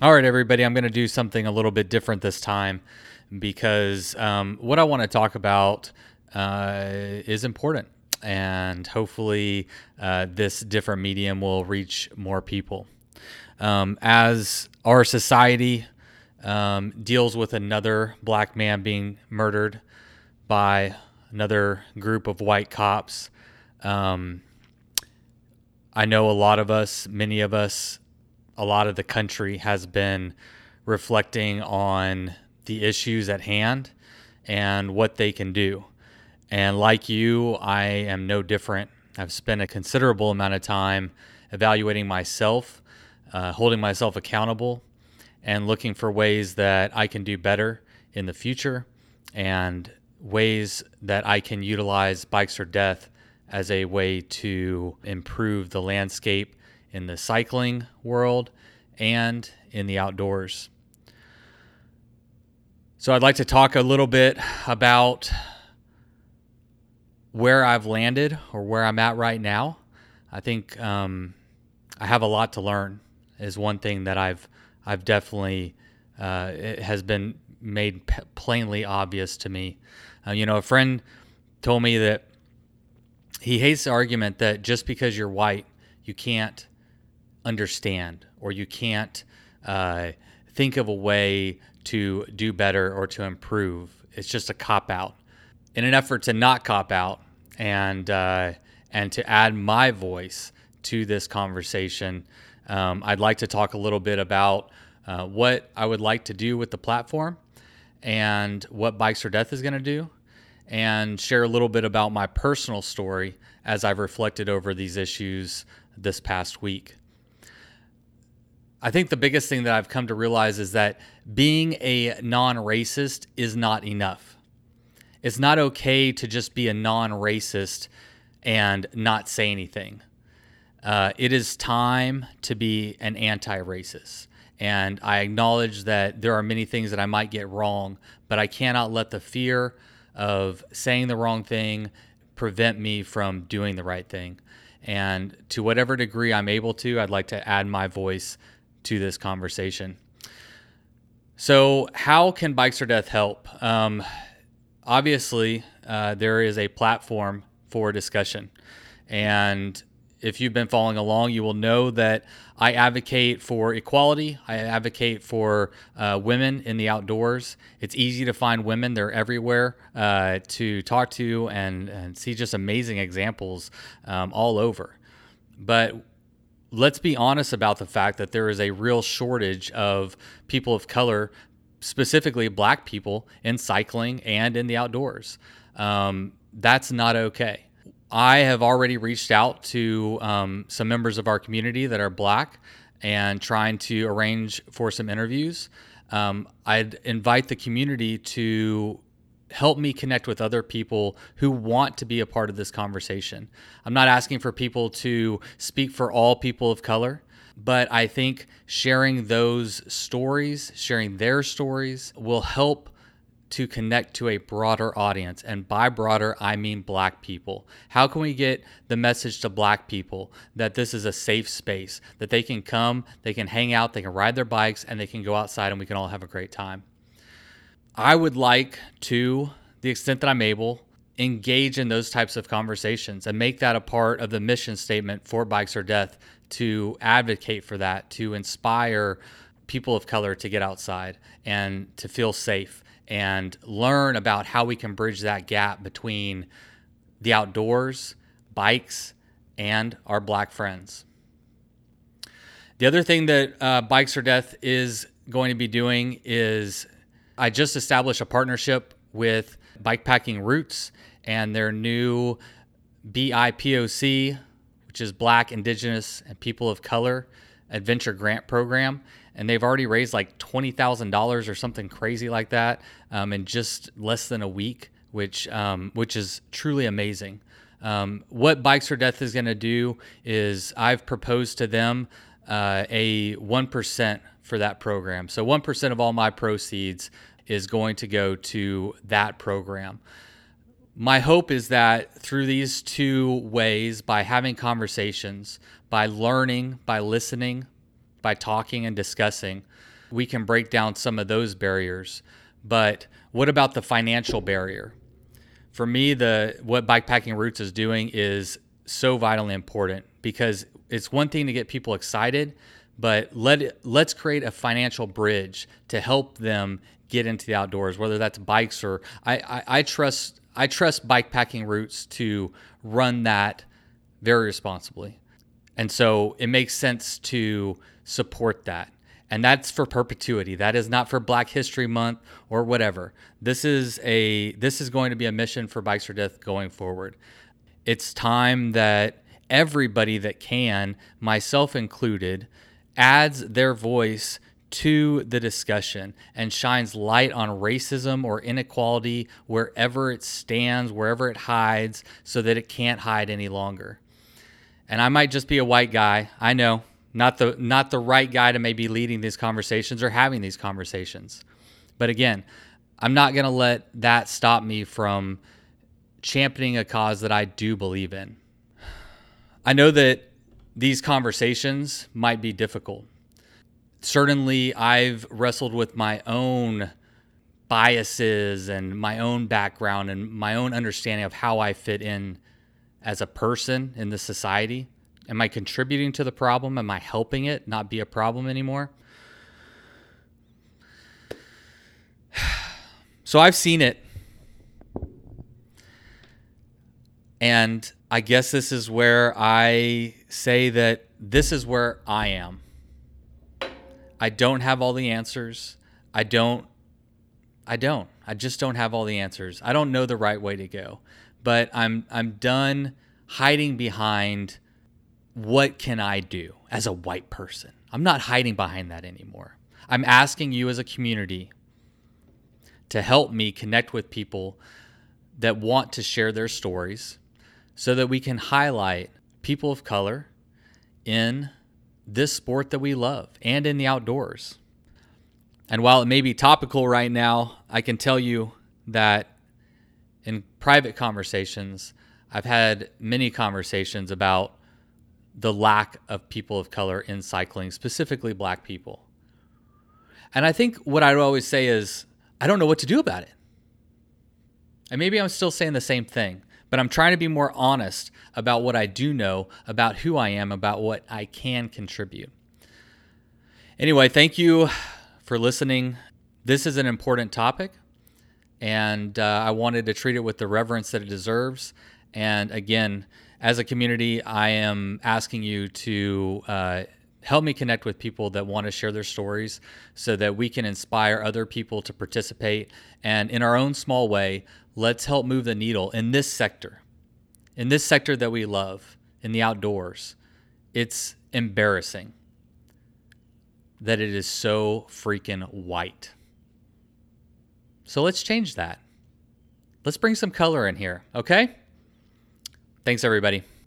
All right, everybody, I'm going to do something a little bit different this time because um, what I want to talk about uh, is important. And hopefully, uh, this different medium will reach more people. Um, as our society um, deals with another black man being murdered by another group of white cops, um, I know a lot of us, many of us, a lot of the country has been reflecting on the issues at hand and what they can do. And like you, I am no different. I've spent a considerable amount of time evaluating myself, uh, holding myself accountable, and looking for ways that I can do better in the future and ways that I can utilize Bikes or Death as a way to improve the landscape in the cycling world and in the outdoors. So, I'd like to talk a little bit about where I've landed or where I'm at right now. I think um, I have a lot to learn. Is one thing that I've I've definitely uh, it has been made p- plainly obvious to me. Uh, you know, a friend told me that he hates the argument that just because you're white, you can't understand or you can't uh, think of a way to do better or to improve. It's just a cop out. In an effort to not cop out and uh, and to add my voice to this conversation, um, I'd like to talk a little bit about uh, what I would like to do with the platform and what Bikes or Death is going to do, and share a little bit about my personal story as I've reflected over these issues this past week. I think the biggest thing that I've come to realize is that being a non racist is not enough. It's not okay to just be a non racist and not say anything. Uh, it is time to be an anti racist. And I acknowledge that there are many things that I might get wrong, but I cannot let the fear of saying the wrong thing prevent me from doing the right thing. And to whatever degree I'm able to, I'd like to add my voice to this conversation. So, how can Bikes or Death help? Um, obviously, uh, there is a platform for discussion. And if you've been following along, you will know that I advocate for equality. I advocate for uh, women in the outdoors. It's easy to find women, they're everywhere uh, to talk to and, and see just amazing examples um, all over. But let's be honest about the fact that there is a real shortage of people of color, specifically black people, in cycling and in the outdoors. Um, that's not okay. I have already reached out to um, some members of our community that are black and trying to arrange for some interviews. Um, I'd invite the community to help me connect with other people who want to be a part of this conversation. I'm not asking for people to speak for all people of color, but I think sharing those stories, sharing their stories, will help to connect to a broader audience. And by broader, I mean black people. How can we get the message to black people that this is a safe space, that they can come, they can hang out, they can ride their bikes, and they can go outside and we can all have a great time? I would like to, the extent that I'm able, engage in those types of conversations and make that a part of the mission statement for Bikes or Death to advocate for that, to inspire people of color to get outside and to feel safe and learn about how we can bridge that gap between the outdoors, bikes, and our black friends. The other thing that uh, Bikes or Death is going to be doing is I just established a partnership with Bikepacking Roots and their new BIPOC, which is Black, Indigenous, and People of Color Adventure Grant Program. And they've already raised like $20,000 or something crazy like that um, in just less than a week, which, um, which is truly amazing. Um, what Bikes or Death is going to do is I've proposed to them uh, a 1% for that program. So 1% of all my proceeds is going to go to that program. My hope is that through these two ways, by having conversations, by learning, by listening, by talking and discussing, we can break down some of those barriers. But what about the financial barrier? For me, the what bikepacking roots is doing is so vitally important because it's one thing to get people excited, but let let's create a financial bridge to help them get into the outdoors, whether that's bikes or I, I, I trust I trust bikepacking Roots to run that very responsibly. And so it makes sense to support that. And that's for perpetuity. That is not for Black History Month or whatever. This is a this is going to be a mission for Bikes for Death going forward. It's time that everybody that can, myself included, adds their voice to the discussion and shines light on racism or inequality wherever it stands, wherever it hides, so that it can't hide any longer. And I might just be a white guy. I know, not the not the right guy to maybe leading these conversations or having these conversations. But again, I'm not going to let that stop me from championing a cause that I do believe in. I know that these conversations might be difficult. Certainly, I've wrestled with my own biases and my own background and my own understanding of how I fit in as a person in the society. Am I contributing to the problem? Am I helping it not be a problem anymore? So I've seen it. And I guess this is where I say that this is where I am. I don't have all the answers. I don't I don't. I just don't have all the answers. I don't know the right way to go. But I'm I'm done hiding behind what can I do as a white person. I'm not hiding behind that anymore. I'm asking you as a community to help me connect with people that want to share their stories so that we can highlight people of color in this sport that we love and in the outdoors. And while it may be topical right now, I can tell you that in private conversations, I've had many conversations about the lack of people of color in cycling, specifically black people. And I think what I'd always say is, I don't know what to do about it. And maybe I'm still saying the same thing but I'm trying to be more honest about what I do know, about who I am, about what I can contribute. Anyway, thank you for listening. This is an important topic, and uh, I wanted to treat it with the reverence that it deserves. And again, as a community, I am asking you to uh, help me connect with people that want to share their stories so that we can inspire other people to participate. And in our own small way let's help move the needle in this sector in this sector that we love in the outdoors. It's embarrassing that it is so freaking white. So let's change that. Let's bring some color in here okay? Thanks everybody